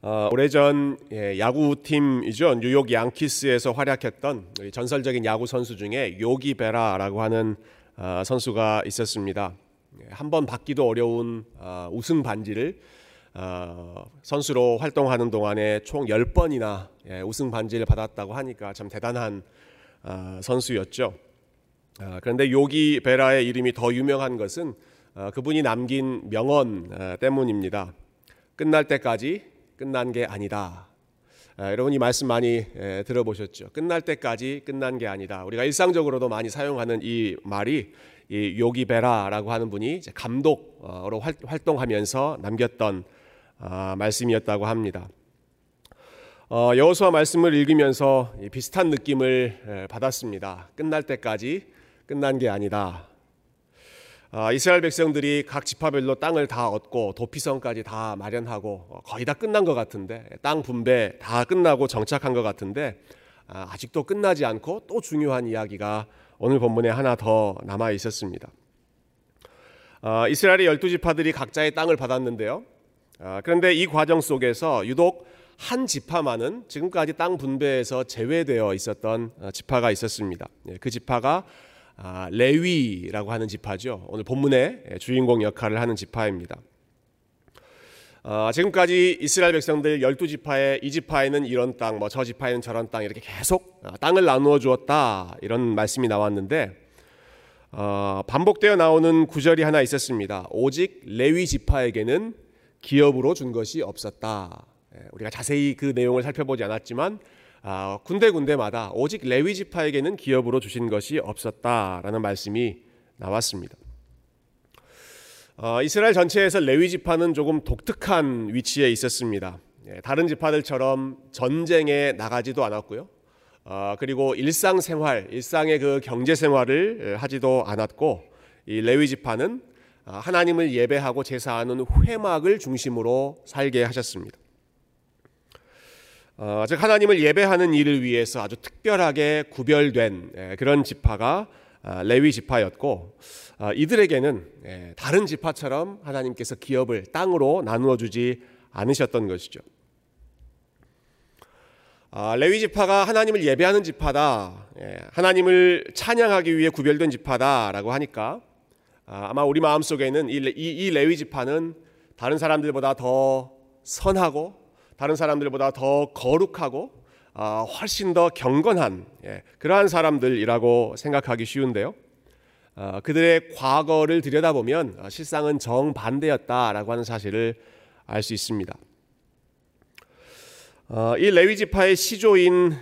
어, 오래전 예, 야구팀이죠 뉴욕 양키스에서 활약했던 전설적인 야구 선수 중에 요기 베라라고 하는 어, 선수가 있었습니다. 예, 한번 받기도 어려운 어, 우승 반지를 어, 선수로 활동하는 동안에 총 10번이나 예, 우승 반지를 받았다고 하니까 참 대단한 어, 선수였죠. 어, 그런데 요기 베라의 이름이 더 유명한 것은 어, 그분이 남긴 명언 어, 때문입니다. 끝날 때까지 끝난 게 아니다. 아, 여러분 이 말씀 많이 에, 들어보셨죠? 끝날 때까지 끝난 게 아니다. 우리가 일상적으로도 많이 사용하는 이 말이 이 요기 베라라고 하는 분이 감독으로 활, 활동하면서 남겼던 아, 말씀이었다고 합니다. 어, 여호수아 말씀을 읽으면서 비슷한 느낌을 에, 받았습니다. 끝날 때까지 끝난 게 아니다. 아, 이스라엘 백성들이 각 지파별로 땅을 다 얻고 도피성까지 다 마련하고 어, 거의 다 끝난 것 같은데 땅 분배 다 끝나고 정착한 것 같은데 아, 아직도 끝나지 않고 또 중요한 이야기가 오늘 본문에 하나 더 남아 있었습니다. 아, 이스라엘의 열두 지파들이 각자의 땅을 받았는데요. 아, 그런데 이 과정 속에서 유독 한 지파만은 지금까지 땅 분배에서 제외되어 있었던 어, 지파가 있었습니다. 예, 그 지파가 아, 레위라고 하는 지파죠. 오늘 본문의 주인공 역할을 하는 지파입니다. 아, 지금까지 이스라엘 백성들 12지파에 이 지파에는 이런 땅, 뭐 저 지파에는 저런 땅 이렇게 계속 아, 땅을 나누어 주었다 이런 말씀이 나왔는데 어, 반복되어 나오는 구절이 하나 있었습니다. 오직 레위 지파에게는 기업으로 준 것이 없었다. 예, 우리가 자세히 그 내용을 살펴보지 않았지만 아, 군데군데마다 오직 레위 지파에게는 기업으로 주신 것이 없었다라는 말씀이 나왔습니다. 어, 이스라엘 전체에서 레위 지파는 조금 독특한 위치에 있었습니다. 예, 다른 지파들처럼 전쟁에 나가지도 않았고요. 어, 그리고 일상생활, 일상의 그 경제생활을 예, 하지도 않았고 이 레위 지파는 아, 하나님을 예배하고 제사하는 회막을 중심으로 살게 하셨습니다. 어, 즉 하나님을 예배하는 일을 위해서 아주 특별하게 구별된 예, 그런 지파가 아, 레위 지파였고 아, 이들에게는 예, 다른 지파처럼 하나님께서 기업을 땅으로 나누어 주지 않으셨던 것이죠. 아, 레위 지파가 하나님을 예배하는 지파다, 예, 하나님을 찬양하기 위해 구별된 지파다라고 하니까 아마 우리 마음 속에는 이 레위 지파는 다른 사람들보다 더 선하고 다른 사람들보다 더 거룩하고 아, 훨씬 더 경건한 예, 그러한 사람들이라고 생각하기 쉬운데요. 아, 그들의 과거를 들여다보면 아, 실상은 정반대였다라고 하는 사실을 알 수 있습니다. 이 레위 지파의 시조인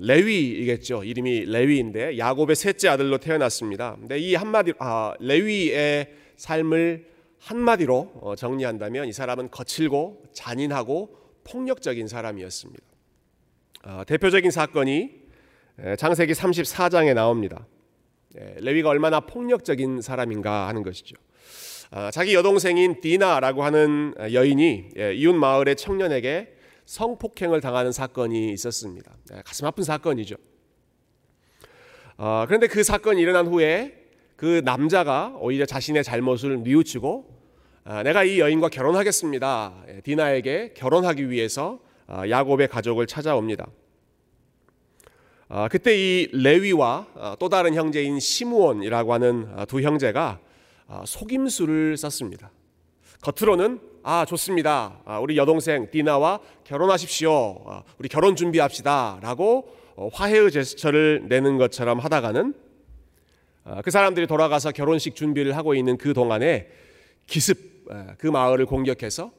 레위이겠죠. 이름이 레위인데 야곱의 셋째 아들로 태어났습니다. 근데 이 한마디 레위의 삶을 한마디로 어, 정리한다면 이 사람은 거칠고 잔인하고 폭력적인 사람이었습니다. 어, 대표적인 사건이 창세기 34장에 나옵니다. 레위가 얼마나 폭력적인 사람인가 하는 것이죠. 어, 자기 여동생인 디나라고 하는 여인이 이웃 마을의 청년에게 성폭행을 당하는 사건이 있었습니다. 가슴 아픈 사건이죠. 어, 그런데 그 사건이 일어난 후에 그 남자가 오히려 자신의 잘못을 뉘우치고 아, 내가 이 여인과 결혼하겠습니다. 예, 디나에게 결혼하기 위해서 아, 야곱의 가족을 찾아옵니다. 아, 그때 이 레위와 또 다른 형제인 시므온이라고 하는 두 형제가 속임수를 썼습니다. 겉으로는 아 좋습니다. 우리 여동생 디나와 결혼하십시오. 우리 결혼 준비합시다라고 어, 화해의 제스처를 내는 것처럼 하다가는 그 사람들이 돌아가서 결혼식 준비를 하고 있는 그 동안에 기습 그 마을을 공격해서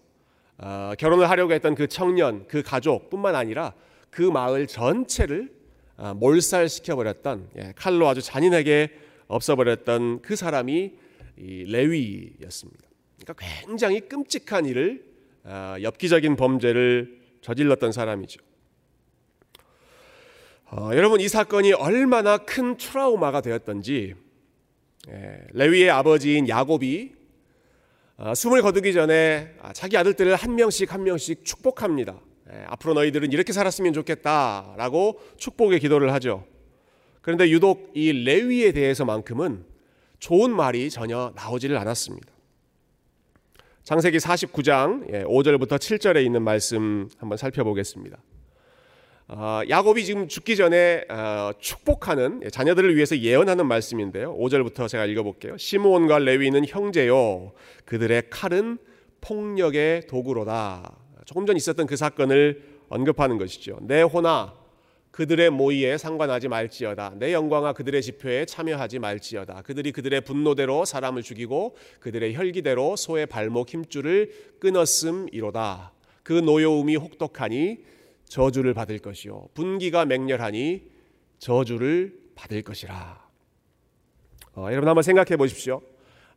어, 결혼을 하려고 했던 그 청년, 그 가족뿐만 아니라 그 마을 전체를 어, 몰살시켜 버렸던 예, 칼로 아주 잔인하게 없어버렸던 그 사람이 레위였습니다. 그러니까 굉장히 끔찍한 일을 어, 엽기적인 범죄를 저질렀던 사람이죠. 어, 여러분 이 사건이 얼마나 큰 트라우마가 되었던지 예, 레위의 아버지인 야곱이 어, 숨을 거두기 전에 아, 자기 아들들을 한 명씩 한 명씩 축복합니다. 예, 앞으로 너희들은 이렇게 살았으면 좋겠다라고 축복의 기도를 하죠. 그런데 유독 이 레위에 대해서만큼은 좋은 말이 전혀 나오지를 않았습니다. 창세기 49장 5절부터 7절에 있는 말씀 한번 살펴보겠습니다. 어, 야곱이 지금 죽기 전에 어, 축복하는 자녀들을 위해서 예언하는 말씀인데요. 5절부터 제가 읽어볼게요. 시므온과 레위는 형제요. 그들의 칼은 폭력의 도구로다. 조금 전 있었던 그 사건을 언급하는 것이죠. 내 호나 그들의 모의에 상관하지 말지어다. 내 영광아 그들의 집회에 참여하지 말지어다. 그들이 그들의 분노대로 사람을 죽이고 그들의 혈기대로 소의 발목 힘줄을 끊었음이로다. 그 노여움이 혹독하니 저주를 받을 것이요 분기가 맹렬하니 저주를 받을 것이라. 어, 여러분 한번 생각해 보십시오.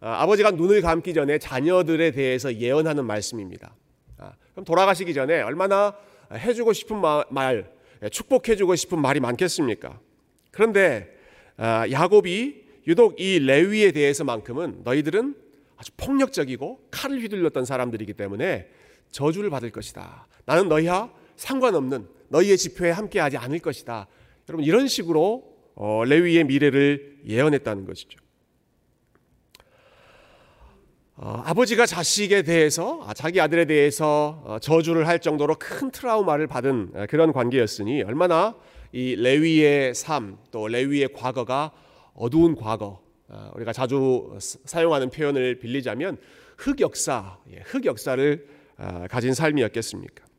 아, 아버지가 눈을 감기 전에 자녀들에 대해서 예언하는 말씀입니다. 아, 그럼 돌아가시기 전에 얼마나 해주고 싶은 말, 축복해주고 싶은 말이 많겠습니까? 그런데 아, 야곱이 유독 이 레위에 대해서만큼은 너희들은 아주 폭력적이고 칼을 휘둘렀던 사람들이기 때문에 저주를 받을 것이다. 나는 너희와 상관없는 너희의 집회에 함께하지 않을 것이다. 여러분 이런 식으로 어, 레위의 미래를 예언했다는 것이죠. 어, 아버지가 자식에 대해서 아, 자기 아들에 대해서 어, 저주를 할 정도로 큰 트라우마를 받은 어, 그런 관계였으니 얼마나 이 레위의 삶 또 레위의 과거가 어두운 과거 어, 우리가 자주 사용하는 표현을 빌리자면 흑역사 예, 흑역사를 어, 가진 삶이었겠습니까?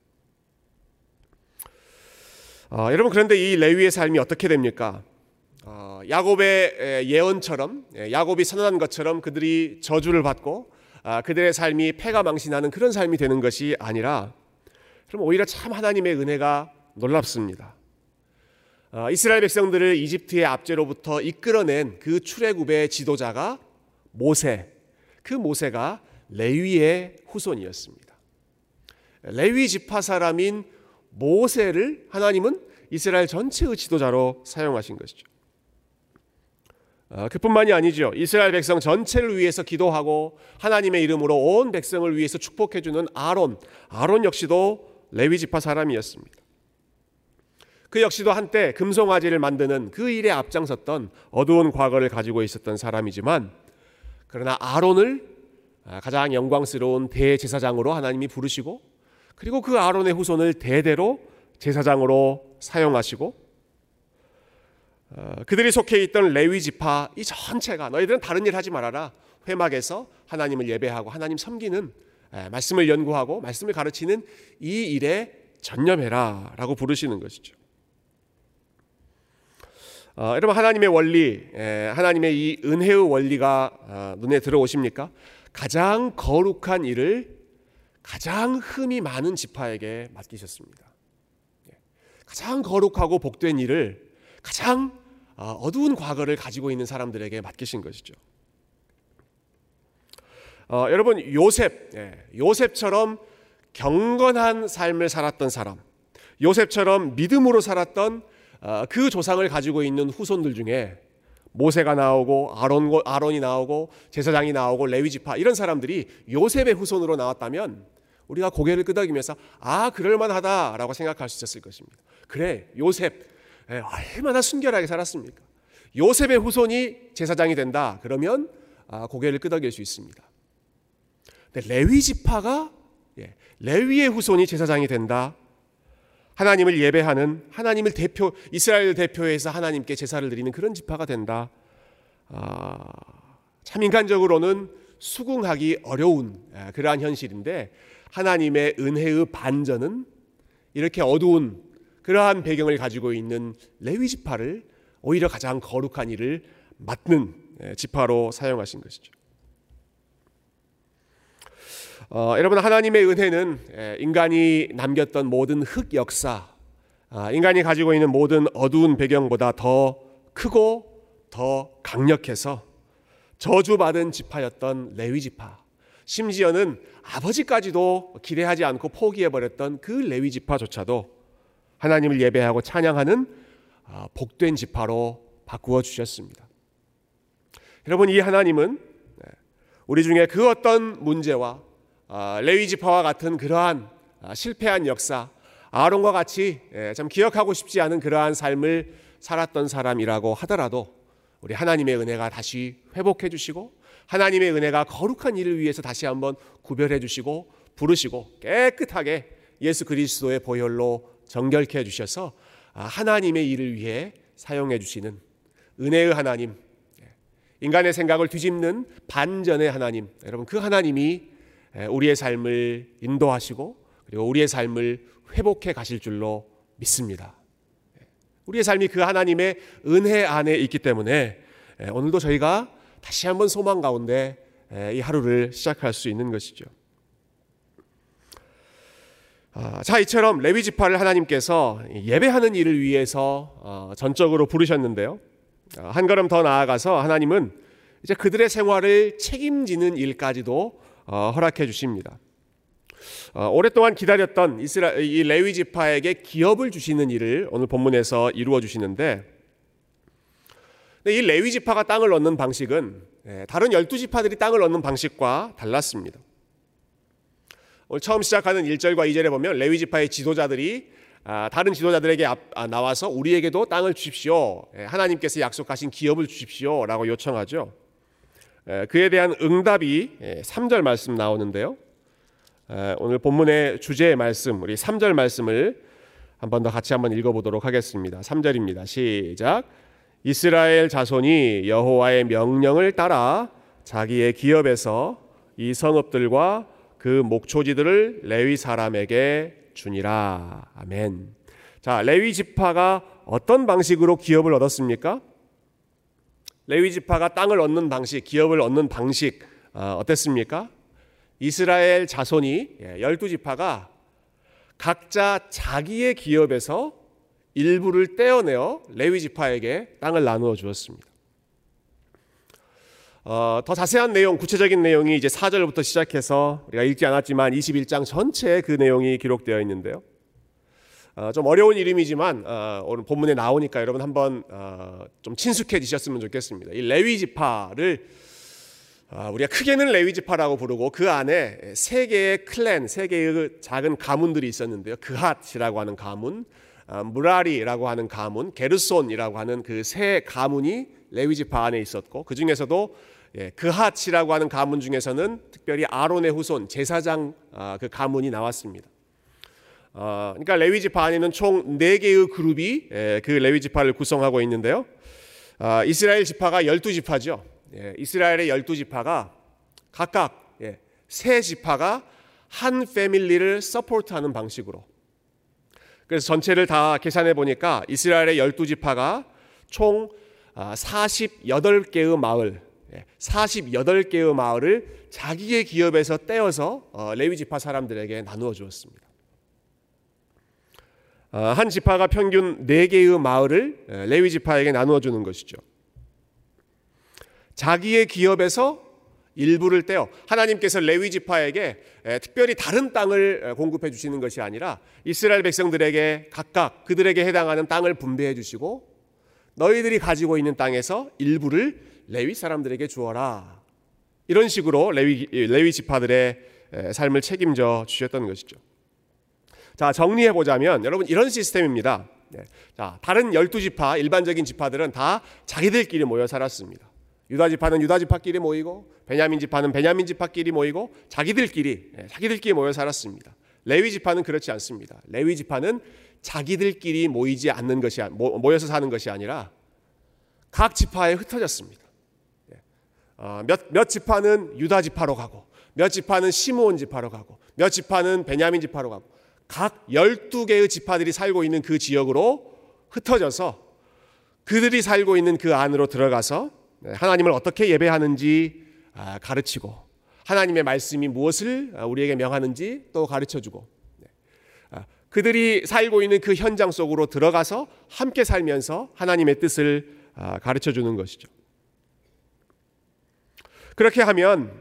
어, 여러분 그런데 이 레위의 삶이 어떻게 됩니까? 어, 야곱의 예언처럼 예, 야곱이 선언한 것처럼 그들이 저주를 받고 아, 그들의 삶이 패가 망신하는 그런 삶이 되는 것이 아니라 그럼 오히려 참 하나님의 은혜가 놀랍습니다. 어, 이스라엘 백성들을 이집트의 압제로부터 이끌어낸 그 출애굽의 지도자가 모세, 그 모세가 레위의 후손이었습니다. 레위 지파 사람인 모세를 하나님은 이스라엘 전체의 지도자로 사용하신 것이죠. 아, 그뿐만이 아니죠. 이스라엘 백성 전체를 위해서 기도하고 하나님의 이름으로 온 백성을 위해서 축복해 주는 아론, 아론 역시도 레위 지파 사람이었습니다. 그 역시도 한때 금송아지를 만드는 그 일에 앞장섰던 어두운 과거를 가지고 있었던 사람이지만 그러나 아론을 아, 가장 영광스러운 대제사장으로 하나님이 부르시고 그리고 그 아론의 후손을 대대로 제사장으로 사용하시고 어, 그들이 속해 있던 레위 지파 이 전체가 너희들은 다른 일 하지 말아라 회막에서 하나님을 예배하고 하나님 섬기는 말씀을 연구하고 말씀을 가르치는 이 일에 전념해라라고 부르시는 것이죠. 어, 여러분 하나님의 원리, 에, 하나님의 이 은혜의 원리가 어, 눈에 들어오십니까? 가장 거룩한 일을 가장 흠이 많은 지파에게 맡기셨습니다. 예. 가장 거룩하고 복된 일을 가장 어, 어두운 과거를 가지고 있는 사람들에게 맡기신 것이죠. 어, 여러분 요셉, 예, 요셉처럼 경건한 삶을 살았던 사람, 요셉처럼 믿음으로 살았던 어, 그 조상을 가지고 있는 후손들 중에 모세가 나오고 아론 아론이 나오고 제사장이 나오고 레위 지파 이런 사람들이 요셉의 후손으로 나왔다면 우리가 고개를 끄덕이면서 아 그럴 만하다라고 생각할 수 있었을 것입니다. 그래 요셉 예, 얼마나 순결하게 살았습니까? 요셉의 후손이 제사장이 된다 그러면 아, 고개를 끄덕일 수 있습니다. 레위 지파가 예, 레위의 후손이 제사장이 된다. 하나님을 예배하는 하나님을 대표 이스라엘 대표해서 하나님께 제사를 드리는 그런 지파가 된다. 아, 참 인간적으로는 수긍하기 어려운 예, 그러한 현실인데 하나님의 은혜의 반전은 이렇게 어두운 그러한 배경을 가지고 있는 레위 지파를 오히려 가장 거룩한 일을 맡는 예, 지파로 사용하신 것이죠. 어, 여러분 하나님의 은혜는 예, 인간이 남겼던 모든 흑 역사, 아, 인간이 가지고 있는 모든 어두운 배경보다 더 크고 더 강력해서 저주받은 지파였던 레위 지파, 심지어는 아버지까지도 기대하지 않고 포기해 버렸던 그 레위 지파조차도 하나님을 예배하고 찬양하는 아, 복된 지파로 바꾸어 주셨습니다. 여러분 이 하나님은 네, 우리 중에 그 어떤 문제와 아, 레위 지파와 같은 그러한 아, 실패한 역사, 아론과 같이 예, 참 기억하고 싶지 않은 그러한 삶을 살았던 사람이라고 하더라도 우리 하나님의 은혜가 다시 회복해 주시고 하나님의 은혜가 거룩한 일을 위해서 다시 한번 구별해 주시고 부르시고 깨끗하게 예수 그리스도의 보혈로 정결케 해 주셔서 아, 하나님의 일을 위해 사용해 주시는 은혜의 하나님, 인간의 생각을 뒤집는 반전의 하나님, 여러분 그 하나님이 우리의 삶을 인도하시고 그리고 우리의 삶을 회복해 가실 줄로 믿습니다. 우리의 삶이 그 하나님의 은혜 안에 있기 때문에 오늘도 저희가 다시 한번 소망 가운데 이 하루를 시작할 수 있는 것이죠. 아, 자, 이처럼 레위 지파를 하나님께서 예배하는 일을 위해서 어, 전적으로 부르셨는데요. 아, 한 걸음 더 나아가서 하나님은 이제 그들의 생활을 책임지는 일까지도 어, 허락해 주십니다. 어, 오랫동안 기다렸던 이스라 이 레위 지파에게 기업을 주시는 일을 오늘 본문에서 이루어 주시는데 이 레위 지파가 땅을 얻는 방식은 예, 다른 열두 지파들이 땅을 얻는 방식과 달랐습니다. 오늘 처음 시작하는 1절과 2절에 보면 레위 지파의 지도자들이 아, 다른 지도자들에게 아, 나와서 우리에게도 땅을 주십시오. 예, 하나님께서 약속하신 기업을 주십시오라고 요청하죠. 예, 그에 대한 응답이 3절 예, 말씀 나오는데요. 오늘 본문의 주제의 말씀, 우리 3절 말씀을 한 번 더 같이 한번 읽어보도록 하겠습니다. 3절입니다. 시작. 이스라엘 자손이 여호와의 명령을 따라 자기의 기업에서 이 성읍들과 그 목초지들을 레위 사람에게 주니라. 아멘. 자, 레위 지파가 어떤 방식으로 기업을 얻었습니까? 레위 지파가 땅을 얻는 방식, 기업을 얻는 방식 어, 어땠습니까? 이스라엘 자손이 예, 열두 지파가 각자 자기의 기업에서 일부를 떼어내어 레위 지파에게 땅을 나누어 주었습니다. 어, 더 자세한 내용, 구체적인 내용이 이제 4절부터 시작해서 우리가 읽지 않았지만 21장 전체에 그 내용이 기록되어 있는데요. 어, 좀 어려운 이름이지만 어, 오늘 본문에 나오니까 여러분 한번 어, 좀 친숙해지셨으면 좋겠습니다. 이 레위 지파를 어, 우리가 크게는 레위 지파라고 부르고 그 안에 세 개의 클랜, 세 개의 그 작은 가문들이 있었는데요. 그핫이라고 하는 가문, 어, 무라리라고 하는 가문, 게르손이라고 하는 그 세 가문이 레위 지파 안에 있었고 그 중에서도 예, 그하치라고 하는 가문 중에서는 특별히 아론의 후손 제사장 아, 그 가문이 나왔습니다. 어, 그러니까 레위 지파 안에는 총 4개의 그룹이 예, 그 레위 지파를 구성하고 있는데요. 아, 이스라엘 지파가 12지파죠. 예, 이스라엘의 12지파가 각각 세 지파가 한 패밀리를 서포트하는 방식으로 그래서 전체를 다 계산해 보니까 이스라엘의 12지파가 총 48개의 마을 48개의 예, 마을을 자기의 기업에서 떼어서 어, 레위 지파 사람들에게 나누어 주었습니다. 어, 한 지파가 평균 4개의 마을을 예, 레위 지파에게 나누어 주는 것이죠. 자기의 기업에서 일부를 떼어 하나님께서 레위 지파에게 예, 특별히 다른 땅을 공급해 주시는 것이 아니라 이스라엘 백성들에게 각각 그들에게 해당하는 땅을 분배해 주시고 너희들이 가지고 있는 땅에서 일부를 레위 사람들에게 주어라. 이런 식으로 레위 레위 지파들의 삶을 책임져 주셨던 것이죠. 자, 정리해 보자면 여러분 이런 시스템입니다. 네. 자, 다른 열두 지파, 일반적인 지파들은 다 자기들끼리 모여 살았습니다. 유다 지파는 유다 지파끼리 모이고 베냐민 지파는 베냐민 지파끼리 모이고 자기들끼리 네, 자기들끼리 모여 살았습니다. 레위 지파는 그렇지 않습니다. 레위 지파는 자기들끼리 모이지 않는 것이 모여서 사는 것이 아니라 각 지파에 흩어졌습니다. 어, 몇, 몇 지파는 유다 지파로 가고 몇 지파는 시므온 지파로 가고 몇 지파는 베냐민 지파로 가고 각 12개의 지파들이 살고 있는 그 지역으로 흩어져서 그들이 살고 있는 그 안으로 들어가서 하나님을 어떻게 예배하는지 아, 가르치고 하나님의 말씀이 무엇을 우리에게 명하는지 또 가르쳐 주고 네. 아, 그들이 살고 있는 그 현장 속으로 들어가서 함께 살면서 하나님의 뜻을 아, 가르쳐 주는 것이죠. 그렇게 하면 어,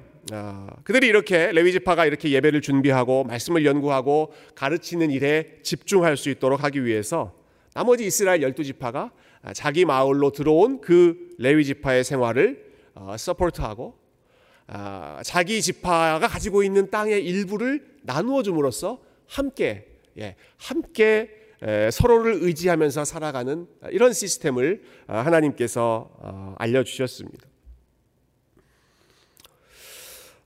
그들이 이렇게 레위 지파가 이렇게 예배를 준비하고 말씀을 연구하고 가르치는 일에 집중할 수 있도록 하기 위해서 나머지 이스라엘 열두 지파가 자기 마을로 들어온 그 레위 지파의 생활을 어, support하고 어, 자기 지파가 가지고 있는 땅의 일부를 나누어 줌으로써 함께 예, 함께 서로를 의지하면서 살아가는 이런 시스템을 하나님께서 알려 주셨습니다.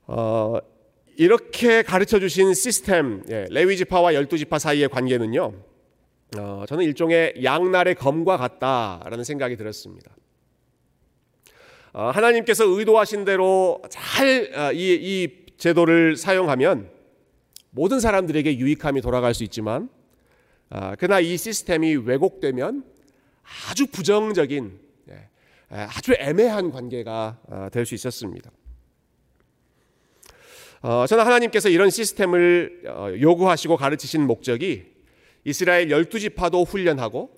어, 이렇게 가르쳐 주신 시스템, 예, 레위 지파와 열두 지파 사이의 관계는요. 어, 저는 일종의 양날의 검과 같다라는 생각이 들었습니다. 어, 하나님께서 의도하신 대로 잘이 어, 이 제도를 사용하면 모든 사람들에게 유익함이 돌아갈 수 있지만 어, 그러나 이 시스템이 왜곡되면 아주 부정적인 예, 아주 애매한 관계가 될 수 있었습니다. 저는 하나님께서 이런 시스템을 요구하시고 가르치신 목적이 이스라엘 열두 지파도 훈련하고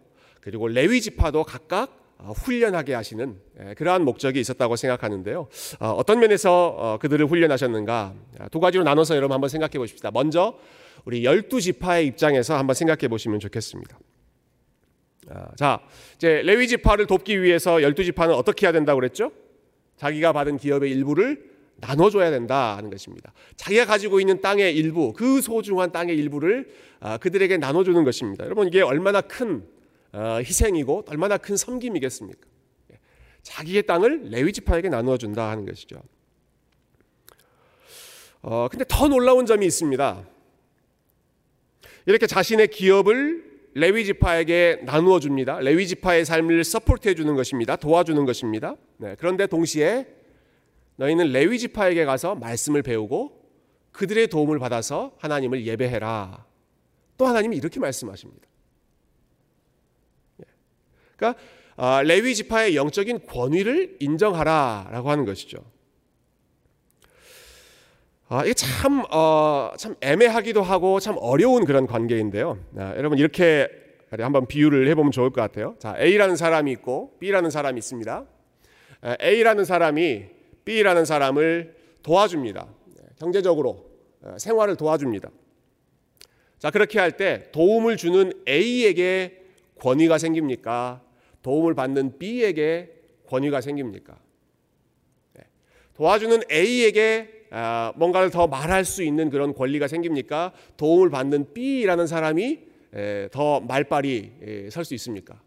그리고 레위 지파도 각각 어, 훈련하게 하시는 예, 그러한 목적이 있었다고 생각하는데요. 어, 어떤 면에서 어, 그들을 훈련하셨는가 두 가지로 나눠서 여러분 한번 생각해 보십시다. 먼저 우리 열두 지파의 입장에서 한번 생각해 보시면 좋겠습니다. 자, 이제 레위 지파를 돕기 위해서 열두 지파는 어떻게 해야 된다고 그랬죠? 자기가 받은 기업의 일부를 나눠줘야 된다 하는 것입니다. 자기가 가지고 있는 땅의 일부, 그 소중한 땅의 일부를 그들에게 나눠주는 것입니다. 여러분 이게 얼마나 큰 어, 희생이고 얼마나 큰 섬김이겠습니까? 예. 자기의 땅을 레위 지파에게 나누어 준다 하는 것이죠. 어, 근데 더 놀라운 점이 있습니다. 이렇게 자신의 기업을 레위 지파에게 나누어 줍니다. 레위 지파의 삶을 서포트해 주는 것입니다. 도와주는 것입니다. 네, 그런데 동시에 너희는 레위 지파에게 가서 말씀을 배우고 그들의 도움을 받아서 하나님을 예배해라. 또 하나님이 이렇게 말씀하십니다. 그러니까 아, 레위 지파의 영적인 권위를 인정하라라고 하는 것이죠. 아, 이게 참, 어, 참 애매하기도 하고 참 어려운 그런 관계인데요. 아, 여러분 이렇게 한번 비유를 해보면 좋을 것 같아요. 자, A라는 사람이 있고 B라는 사람이 있습니다. A라는 사람이 B라는 사람을 도와줍니다. 네, 경제적으로 생활을 도와줍니다. 자, 그렇게 할 때 도움을 주는 A에게 권위가 생깁니까? 도움을 받는 B에게 권위가 생깁니까? 네. 도와주는 A에게 아, 뭔가를 더 말할 수 있는 그런 권리가 생깁니까? 도움을 받는 B라는 사람이 더 말빨이 설 수 있습니까?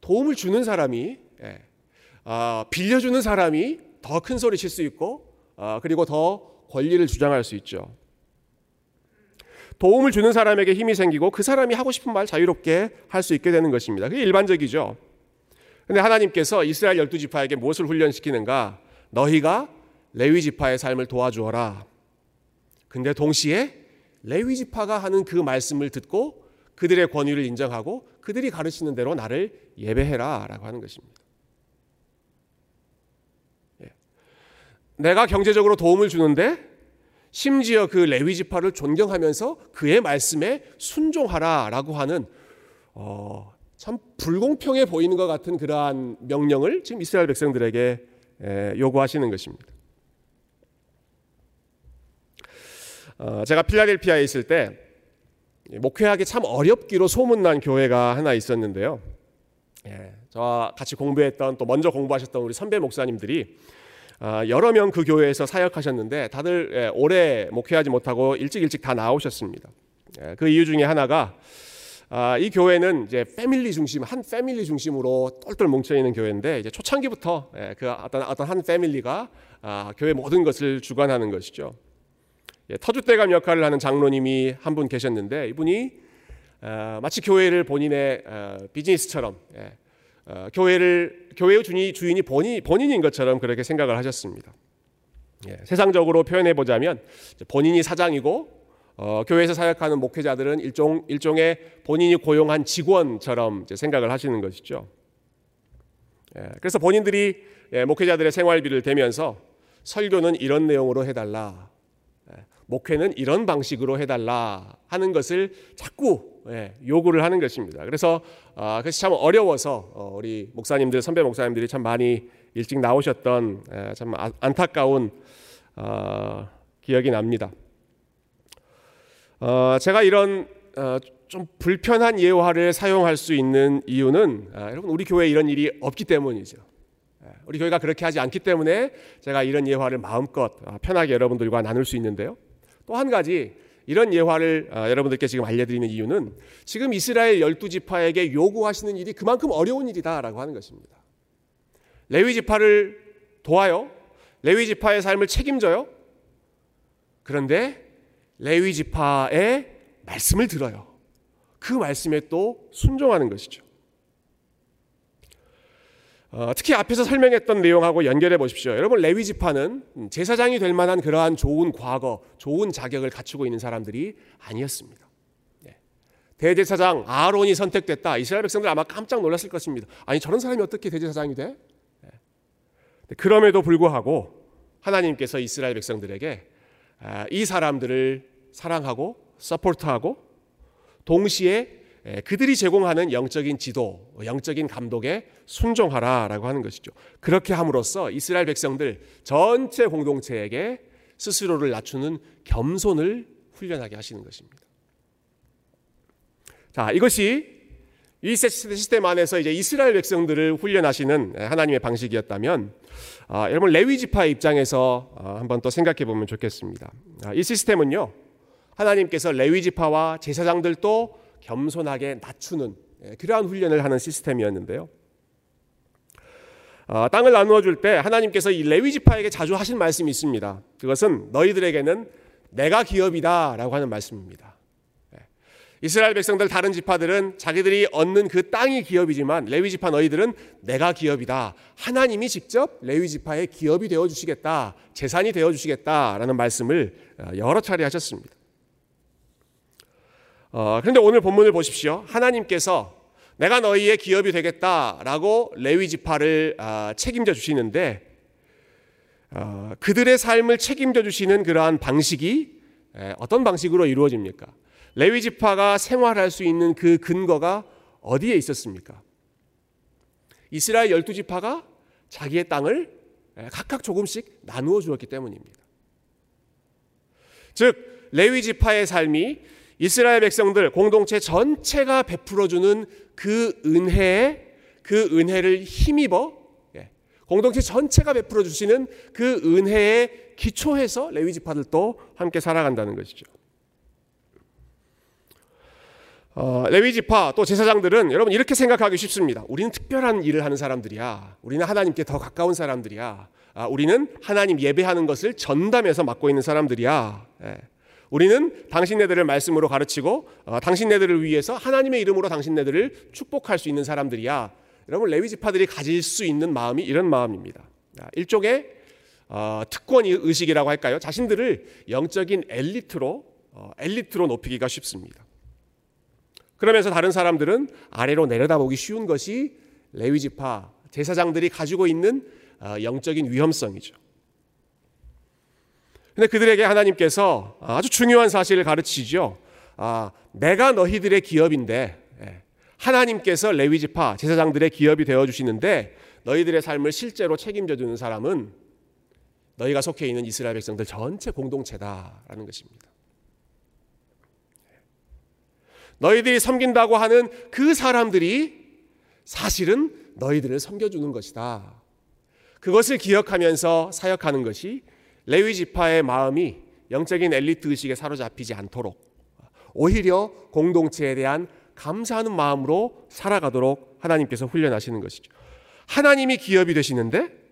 도움을 주는 사람이 아, 빌려주는 사람이 더 큰 소리 칠 수 있고 아, 그리고 더 권리를 주장할 수 있죠. 도움을 주는 사람에게 힘이 생기고 그 사람이 하고 싶은 말 자유롭게 할 수 있게 되는 것입니다. 그게 일반적이죠. 근데 하나님께서 이스라엘 열두 지파에게 무엇을 훈련시키는가? 너희가 레위 지파의 삶을 도와주어라. 근데 동시에 레위 지파가 하는 그 말씀을 듣고 그들의 권위를 인정하고 그들이 가르치는 대로 나를 예배해라라고 하는 것입니다. 내가 경제적으로 도움을 주는데 심지어 그 레위 지파를 존경하면서 그의 말씀에 순종하라라고 하는 어, 참 불공평해 보이는 것 같은 그러한 명령을 지금 이스라엘 백성들에게 에, 요구하시는 것입니다. 어, 제가 필라델피아에 있을 때 목회하기 참 어렵기로 소문난 교회가 하나 있었는데요. 예, 저와 같이 공부했던 또 먼저 공부하셨던 우리 선배 목사님들이 아, 여러 명 그 교회에서 사역하셨는데 다들 예, 오래 목회하지 못하고 일찍 일찍 다 나오셨습니다. 예, 그 이유 중에 하나가 아, 이 교회는 이제 패밀리 중심 한 패밀리 중심으로 똘똘 뭉쳐 있는 교회인데 이제 초창기부터 예, 그 어떤 어떤 한 패밀리가 아, 교회 모든 것을 주관하는 것이죠. 터줏대감 역할을 하는 장로님이 한 분 계셨는데 이분이 마치 교회를 본인의 어, 비즈니스처럼 어, 교회를 교회의 주인이, 주인이 본인, 본인인 것처럼 그렇게 생각을 하셨습니다. 예, 세상적으로 표현해 보자면 본인이 사장이고 어, 교회에서 사역하는 목회자들은 일종 일종의 본인이 고용한 직원처럼 생각을 하시는 것이죠. 예, 그래서 본인들이 예, 목회자들의 생활비를 대면서 설교는 이런 내용으로 해달라, 예, 목회는 이런 방식으로 해달라 하는 것을 자꾸 예, 요구를 하는 것입니다. 그래서 아, 그래서 참 어려워서 어, 우리 목사님들 선배 목사님들이 참 많이 일찍 나오셨던 예, 참 아, 안타까운 어, 기억이 납니다. 어, 제가 이런 어, 좀 불편한 예화를 사용할 수 있는 이유는 아, 여러분 우리 교회에 이런 일이 없기 때문이죠. 예, 우리 교회가 그렇게 하지 않기 때문에 제가 이런 예화를 마음껏 아, 편하게 여러분들과 나눌 수 있는데요. 또 한 가지 이런 예화를 어, 여러분들께 지금 알려드리는 이유는 지금 이스라엘 열두 지파에게 요구하시는 일이 그만큼 어려운 일이다라고 하는 것입니다. 레위 지파를 도와요. 레위 지파의 삶을 책임져요. 그런데 레위 지파의 말씀을 들어요. 그 말씀에 또 순종하는 것이죠. 어, 특히 앞에서 설명했던 내용하고 연결해 보십시오. 여러분 레위 지파는 제사장이 될 만한 그러한 좋은 과거, 좋은 자격을 갖추고 있는 사람들이 아니었습니다. 네. 대제사장 아론이 선택됐다. 이스라엘 백성들 아마 깜짝 놀랐을 것입니다. 아니 저런 사람이 어떻게 대제사장이 돼? 네. 그럼에도 불구하고 하나님께서 이스라엘 백성들에게 아, 이 사람들을 사랑하고 서포트하고 동시에 예, 그들이 제공하는 영적인 지도, 영적인 감독에 순종하라라고 하는 것이죠. 그렇게 함으로써 이스라엘 백성들 전체 공동체에게 스스로를 낮추는 겸손을 훈련하게 하시는 것입니다. 자, 이것이 이 시스템 안에서 이제 이스라엘 백성들을 훈련하시는 하나님의 방식이었다면, 아, 여러분 레위 지파의 입장에서 아, 한번 또 생각해 보면 좋겠습니다. 아, 이 시스템은요, 하나님께서 레위 지파와 제사장들도 겸손하게 낮추는 예, 그러한 훈련을 하는 시스템이었는데요. 어, 땅을 나누어 줄 때 하나님께서 이 레위 지파에게 자주 하신 말씀이 있습니다. 그것은 너희들에게는 내가 기업이다라고 하는 말씀입니다. 예. 이스라엘 백성들 다른 지파들은 자기들이 얻는 그 땅이 기업이지만 레위 지파 너희들은 내가 기업이다. 하나님이 직접 레위 지파의 기업이 되어 주시겠다. 재산이 되어 주시겠다라는 말씀을 어, 여러 차례 하셨습니다. 어, 그런데 오늘 본문을 보십시오. 하나님께서 내가 너희의 기업이 되겠다라고 레위 지파를 아, 책임져 주시는데 어, 그들의 삶을 책임져 주시는 그러한 방식이 에, 어떤 방식으로 이루어집니까? 레위 지파가 생활할 수 있는 그 근거가 어디에 있었습니까? 이스라엘 열두 지파가 자기의 땅을 각각 조금씩 나누어 주었기 때문입니다. 즉 레위 지파의 삶이 이스라엘 백성들 공동체 전체가 베풀어주는 그 은혜에 그 은혜를 힘입어 예, 공동체 전체가 베풀어 주시는 그 은혜에 기초해서 레위 지파들도 함께 살아간다는 것이죠. 어, 레위 지파 또 제사장들은 여러분 이렇게 생각하기 쉽습니다. 우리는 특별한 일을 하는 사람들이야. 우리는 하나님께 더 가까운 사람들이야. 아, 우리는 하나님 예배하는 것을 전담해서 맡고 있는 사람들이야. 예. 우리는 당신네들을 말씀으로 가르치고 어, 당신네들을 위해서 하나님의 이름으로 당신네들을 축복할 수 있는 사람들이야. 여러분 레위 지파들이 가질 수 있는 마음이 이런 마음입니다. 일종의 어, 특권 의식이라고 할까요? 자신들을 영적인 엘리트로 어, 엘리트로 높이기가 쉽습니다. 그러면서 다른 사람들은 아래로 내려다보기 쉬운 것이 레위 지파 제사장들이 가지고 있는 어, 영적인 위험성이죠. 근데 그들에게 하나님께서 아주 중요한 사실을 가르치죠. 아, 내가 너희들의 기업인데 예, 하나님께서 레위 지파 제사장들의 기업이 되어 주시는데 너희들의 삶을 실제로 책임져 주는 사람은 너희가 속해 있는 이스라엘 백성들 전체 공동체다라는 것입니다. 너희들이 섬긴다고 하는 그 사람들이 사실은 너희들을 섬겨주는 것이다. 그것을 기억하면서 사역하는 것이 레위 지파의 마음이 영적인 엘리트 의식에 사로잡히지 않도록 오히려 공동체에 대한 감사하는 마음으로 살아가도록 하나님께서 훈련하시는 것이죠. 하나님이 기업이 되시는데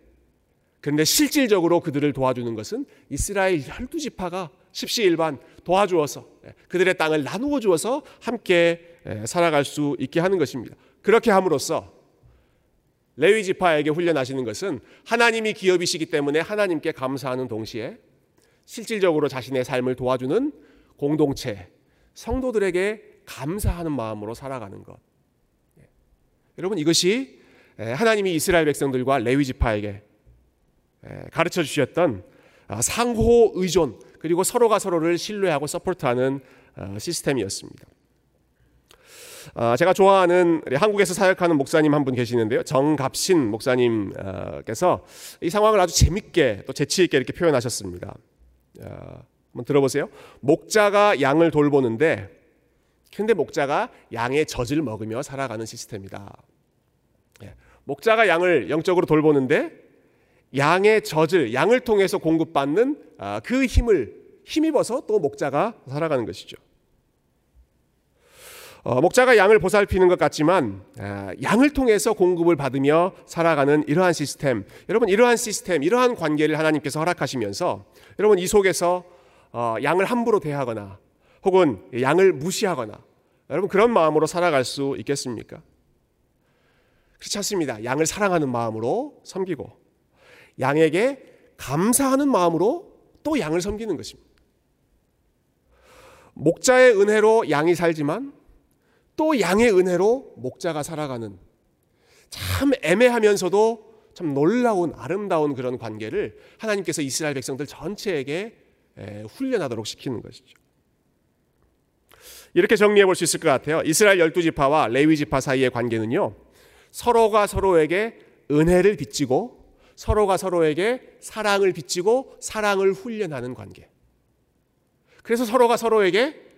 그런데 실질적으로 그들을 도와주는 것은 이스라엘 열두 지파가 십시일반 도와주어서 예, 그들의 땅을 나누어 주어서 함께 예, 살아갈 수 있게 하는 것입니다. 그렇게 함으로써 레위 지파에게 훈련하시는 것은 하나님이 기업이시기 때문에 하나님께 감사하는 동시에 실질적으로 자신의 삶을 도와주는 공동체, 성도들에게 감사하는 마음으로 살아가는 것. 예. 여러분 이것이 예, 하나님이 이스라엘 백성들과 레위 지파에게 예, 가르쳐 주셨던 아, 상호 의존 그리고 서로가 서로를 신뢰하고 서포트하는 어, 시스템이었습니다. 어, 제가 좋아하는 한국에서 사역하는 목사님 한 분 계시는데요. 정갑신 목사님께서 이 상황을 아주 재밌게 또 재치 있게 이렇게 표현하셨습니다. 어, 한번 들어보세요. 목자가 양을 돌보는데 근데 목자가 양의 젖을 먹으며 살아가는 시스템이다. 예, 목자가 양을 영적으로 돌보는데 양의 젖을 양을 통해서 공급받는 아, 그 힘을 힘입어서 또 목자가 살아가는 것이죠. 어, 목자가 양을 보살피는 것 같지만 아, 양을 통해서 공급을 받으며 살아가는 이러한 시스템, 여러분 이러한 시스템, 이러한 관계를 하나님께서 허락하시면서 여러분 이 속에서 어, 양을 함부로 대하거나 혹은 양을 무시하거나 여러분 그런 마음으로 살아갈 수 있겠습니까? 그렇지 않습니다. 양을 사랑하는 마음으로 섬기고 양에게 감사하는 마음으로 또 양을 섬기는 것입니다. 목자의 은혜로 양이 살지만 또 양의 은혜로 목자가 살아가는 참 애매하면서도 참 놀라운 아름다운 그런 관계를 하나님께서 이스라엘 백성들 전체에게 훈련하도록 시키는 것이죠. 이렇게 정리해 볼 수 있을 것 같아요. 이스라엘 열두 지파와 레위 지파 사이의 관계는요. 서로가 서로에게 은혜를 빚지고 서로가 서로에게 사랑을 빚지고 사랑을 훈련하는 관계. 그래서 서로가 서로에게 예,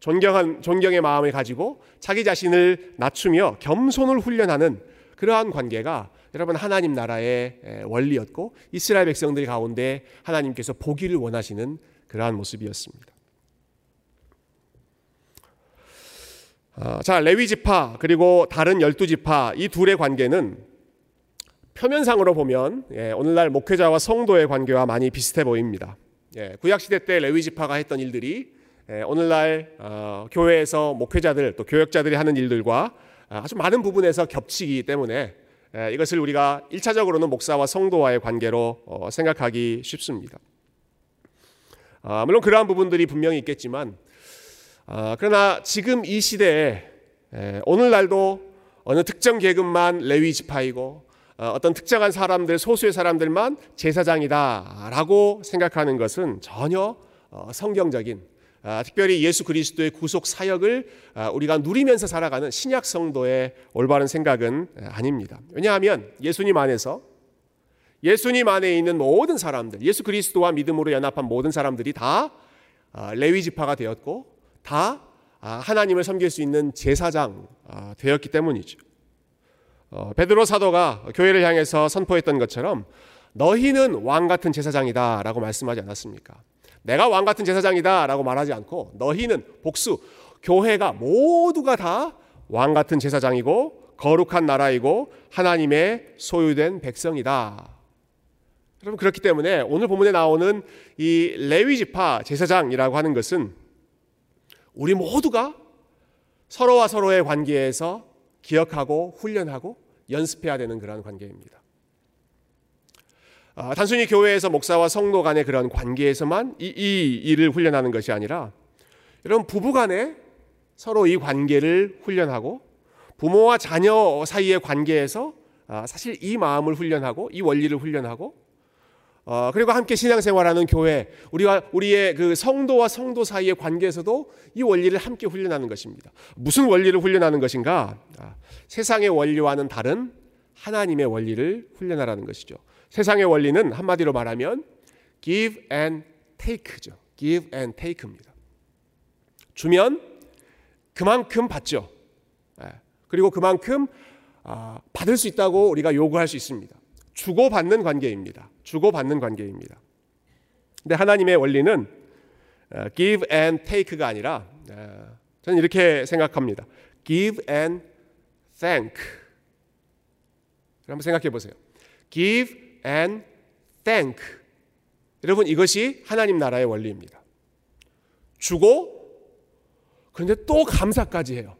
존경한 존경의 마음을 가지고 자기 자신을 낮추며 겸손을 훈련하는 그러한 관계가 여러분 하나님 나라의 예, 원리였고 이스라엘 백성들 가운데 하나님께서 보기를 원하시는 그러한 모습이었습니다. 아, 자 레위 지파 그리고 다른 열두 지파 이 둘의 관계는 표면상으로 보면 예, 오늘날 목회자와 성도의 관계와 많이 비슷해 보입니다. 예, 구약 시대 때 레위 지파가 했던 일들이 예, 오늘날 어, 교회에서 목회자들 또 교역자들이 하는 일들과 아주 많은 부분에서 겹치기 때문에 예, 이것을 우리가 일차적으로는 목사와 성도와의 관계로 어, 생각하기 쉽습니다. 아, 물론 그러한 부분들이 분명히 있겠지만 아, 그러나 지금 이 시대에 오늘날도 어느 특정 계급만 레위 지파이고 어, 어떤 특정한 사람들 소수의 사람들만 제사장이다라고 생각하는 것은 전혀 어, 성경적인 아, 특별히 예수 그리스도의 구속 사역을 아, 우리가 누리면서 살아가는 신약 성도의 올바른 생각은 아닙니다. 왜냐하면 예수님 안에서 예수님 안에 있는 모든 사람들, 예수 그리스도와 믿음으로 연합한 모든 사람들이 다 레위 지파가 되었고 다 아, 하나님을 섬길 수 있는 제사장 아, 되었기 때문이죠. 어, 베드로 사도가 교회를 향해서 선포했던 것처럼 너희는 왕 같은 제사장이다라고 말씀하지 않았습니까? 내가 왕 같은 제사장이다라고 말하지 않고 너희는 복수 교회가 모두가 다 왕 같은 제사장이고 거룩한 나라이고 하나님의 소유된 백성이다. 여러분 그렇기 때문에 오늘 본문에 나오는 이 레위 지파 제사장이라고 하는 것은 우리 모두가 서로와 서로의 관계에서 기억하고 훈련하고 연습해야 되는 그러한 관계입니다. 아, 단순히 교회에서 목사와 성도 간의 그런 관계에서만 이, 이 일을 훈련하는 것이 아니라 여러분 부부 간에 서로 이 관계를 훈련하고 부모와 자녀 사이의 관계에서 아, 사실 이 마음을 훈련하고 이 원리를 훈련하고 어, 그리고 함께 신앙생활하는 교회, 우리가 우리의 그 성도와 성도 사이의 관계에서도 이 원리를 함께 훈련하는 것입니다. 무슨 원리를 훈련하는 것인가? 아, 세상의 원리와는 다른 하나님의 원리를 훈련하라는 것이죠. 세상의 원리는 한마디로 말하면 give and take죠. give and take입니다. 주면 그만큼 받죠. 예, 그리고 그만큼 아, 받을 수 있다고 우리가 요구할 수 있습니다. 주고 받는 관계입니다. 주고 받는 관계입니다. 근데 하나님의 원리는 어, give and take가 아니라 어, 저는 이렇게 생각합니다. give and thank. 한번 생각해 보세요. give and thank. 여러분 이것이 하나님 나라의 원리입니다. 주고 그런데 또 감사까지 해요.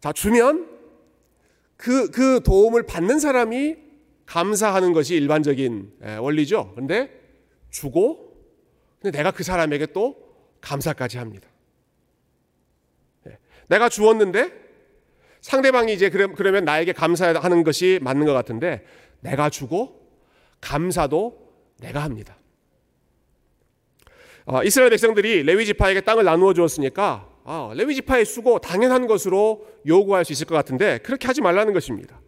자, 주면 그, 그 도움을 받는 사람이 감사하는 것이 일반적인 원리죠. 그런데 주고, 근데 내가 그 사람에게 또 감사까지 합니다. 내가 주었는데 상대방이 이제 그러면 나에게 감사하는 것이 맞는 것 같은데 내가 주고 감사도 내가 합니다. 어, 이스라엘 백성들이 레위 지파에게 땅을 나누어 주었으니까 아, 레위 지파의 수고 당연한 것으로 요구할 수 있을 것 같은데 그렇게 하지 말라는 것입니다.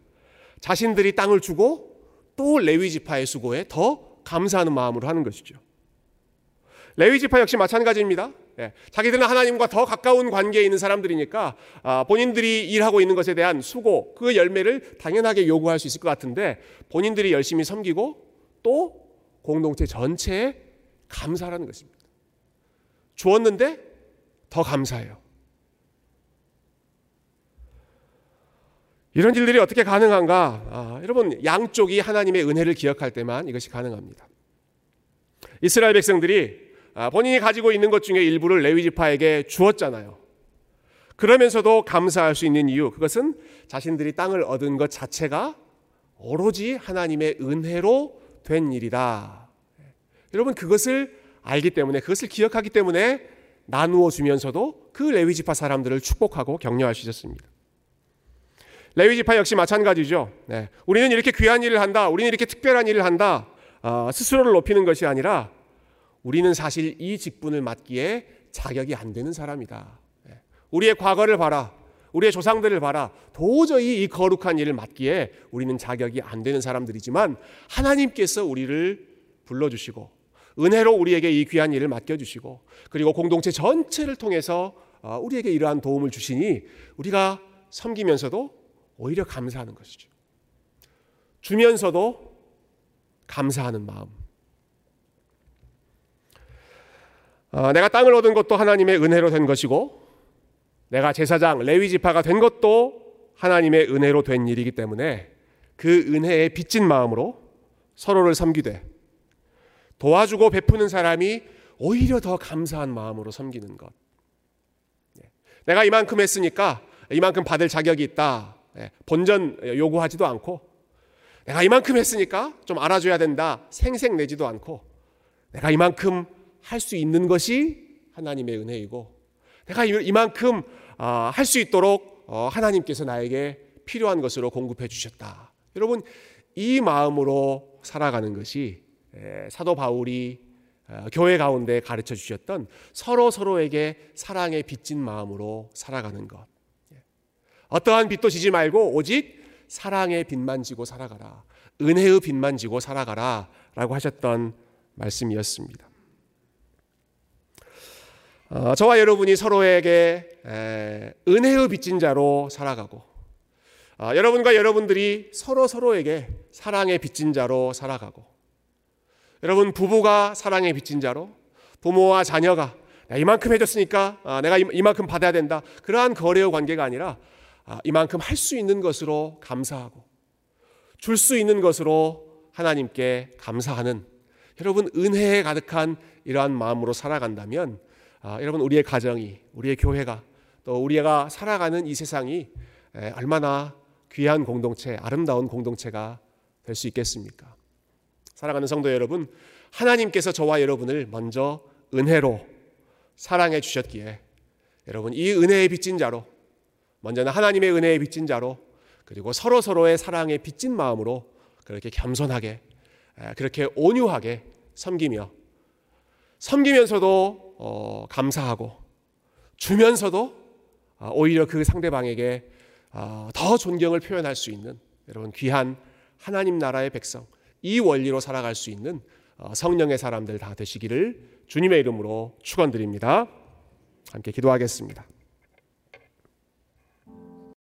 자신들이 땅을 주고 또 레위 지파의 수고에 더 감사하는 마음으로 하는 것이죠. 레위 지파 역시 마찬가지입니다. 예, 자기들은 하나님과 더 가까운 관계에 있는 사람들이니까 아, 본인들이 일하고 있는 것에 대한 수고 그 열매를 당연하게 요구할 수 있을 것 같은데 본인들이 열심히 섬기고 또 공동체 전체에 감사라는 것입니다. 주었는데 더 감사해요. 이런 일들이 어떻게 가능한가? 아, 여러분 양쪽이 하나님의 은혜를 기억할 때만 이것이 가능합니다. 이스라엘 백성들이 본인이 가지고 있는 것 중에 일부를 레위 지파에게 주었잖아요. 그러면서도 감사할 수 있는 이유 그것은 자신들이 땅을 얻은 것 자체가 오로지 하나님의 은혜로 된 일이다. 여러분 그것을 알기 때문에 그것을 기억하기 때문에 나누어 주면서도 그 레위 지파 사람들을 축복하고 격려할 수 있었습니다. 레위 지파 역시 마찬가지죠. 네. 우리는 이렇게 귀한 일을 한다. 우리는 이렇게 특별한 일을 한다. 어, 스스로를 높이는 것이 아니라 우리는 사실 이 직분을 맡기에 자격이 안 되는 사람이다. 네. 우리의 과거를 봐라. 우리의 조상들을 봐라. 도저히 이 거룩한 일을 맡기에 우리는 자격이 안 되는 사람들이지만 하나님께서 우리를 불러주시고 은혜로 우리에게 이 귀한 일을 맡겨주시고 그리고 공동체 전체를 통해서 어, 우리에게 이러한 도움을 주시니 우리가 섬기면서도 오히려 감사하는 것이죠. 주면서도 감사하는 마음. 어, 내가 땅을 얻은 것도 하나님의 은혜로 된 것이고, 내가 제사장 레위 지파가 된 것도 하나님의 은혜로 된 일이기 때문에 그 은혜에 빚진 마음으로 서로를 섬기되 도와주고 베푸는 사람이 오히려 더 감사한 마음으로 섬기는 것. 예. 내가 이만큼 했으니까 이만큼 받을 자격이 있다. 예, 본전 요구하지도 않고 내가 이만큼 했으니까 좀 알아줘야 된다 생색 내지도 않고 내가 이만큼 할 수 있는 것이 하나님의 은혜이고 내가 이만큼 아, 할수 있도록 어, 하나님께서 나에게 필요한 것으로 공급해 주셨다. 여러분 이 마음으로 살아가는 것이 예, 사도 바울이 어, 교회 가운데 가르쳐 주셨던 서로 서로에게 사랑에 빚진 마음으로 살아가는 것. 어떠한 빚도 지지 말고 오직 사랑의 빚만 지고 살아가라. 은혜의 빚만 지고 살아가라. 라고 하셨던 말씀이었습니다. 어, 저와 여러분이 서로에게 에, 은혜의 빚진 자로 살아가고 어, 여러분과 여러분들이 서로 서로에게 사랑의 빚진 자로 살아가고 여러분 부부가 사랑의 빚진 자로 부모와 자녀가 이만큼 해줬으니까 어, 내가 이만큼 받아야 된다. 그러한 거래의 관계가 아니라 아, 이만큼 할 수 있는 것으로 감사하고 줄 수 있는 것으로 하나님께 감사하는 여러분 은혜에 가득한 이러한 마음으로 살아간다면 아, 여러분 우리의 가정이 우리의 교회가 또 우리가 살아가는 이 세상이 얼마나 귀한 공동체 아름다운 공동체가 될 수 있겠습니까? 사랑하는 성도 여러분 하나님께서 저와 여러분을 먼저 은혜로 사랑해 주셨기에 여러분 이 은혜의 빚진 자로 먼저는 하나님의 은혜에 빚진 자로 그리고 서로 서로의 사랑에 빚진 마음으로 그렇게 겸손하게 그렇게 온유하게 섬기며 섬기면서도 어, 감사하고 주면서도 어, 오히려 그 상대방에게 어, 더 존경을 표현할 수 있는 여러분 귀한 하나님 나라의 백성 이 원리로 살아갈 수 있는 어, 성령의 사람들 다 되시기를 주님의 이름으로 축원드립니다. 함께 기도하겠습니다.